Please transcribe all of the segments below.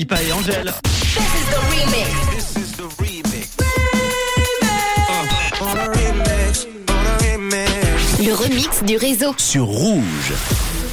Lipa et Angèle. Le remix du réseau. Sur Rouge.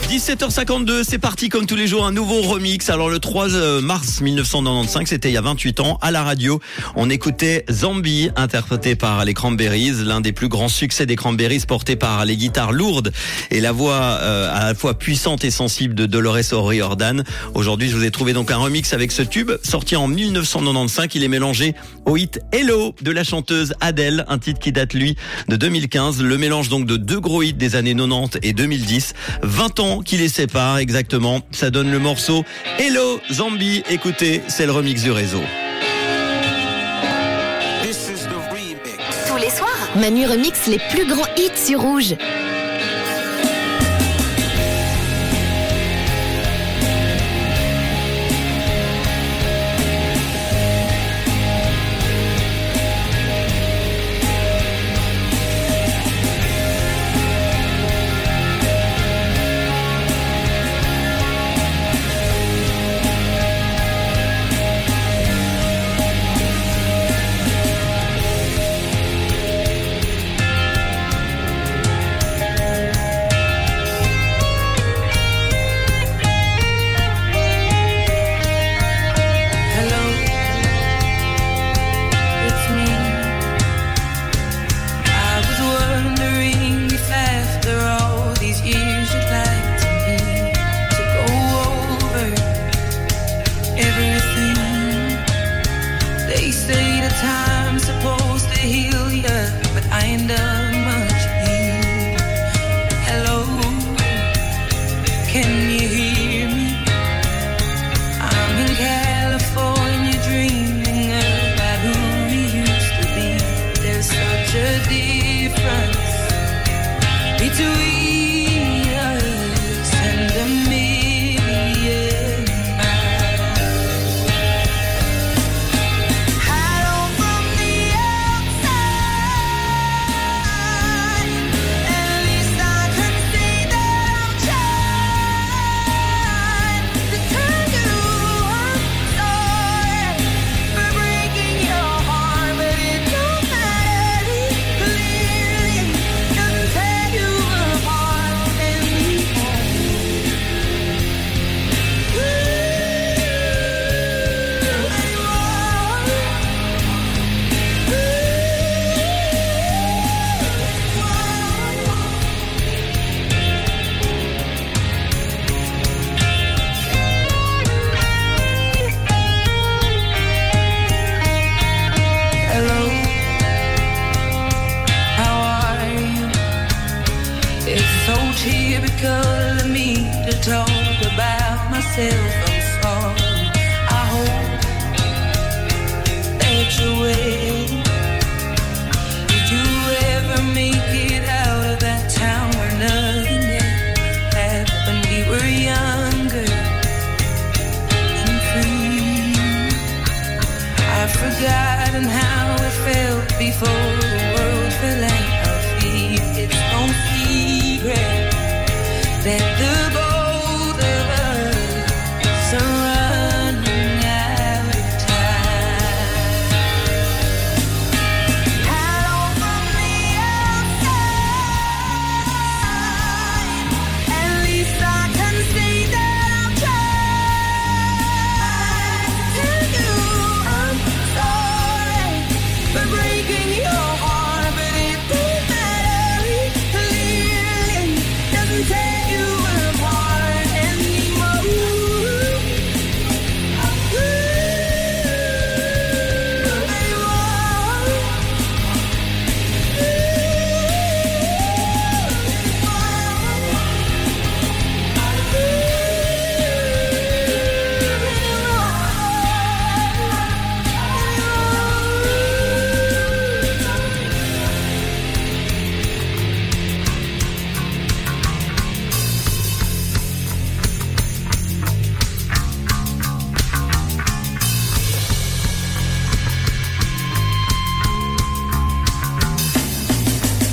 17h52, c'est parti comme tous les jours, un nouveau remix. Alors le 3 euh, mars 1995, c'était il y a 28 ans, à la radio, on écoutait Zombie, interprété par les Cranberries, l'un des plus grands succès des Cranberries, porté par les guitares lourdes et la voix euh, à la fois puissante et sensible de Dolores O'Riordan. Aujourd'hui, je vous ai trouvé donc un remix avec ce tube, sorti en 1995. Il est mélangé au hit Hello de la chanteuse Adele, un titre qui date lui de 2015. Le mélange donc de deux gros hits des années 90 et 2010. 20 ans qui les sépare exactement. Ça donne le morceau Hello Zombie. Écoutez, c'est le remix du réseau. Tous les soirs, Manu remix les plus grands hits sur Rouge. be too easy. told about myself, I'm sorry. I hope that you will. Did you ever make it out of that town where nothing happened? We were younger and free. I've forgotten how it felt before the world fell at our feet. It's no secret that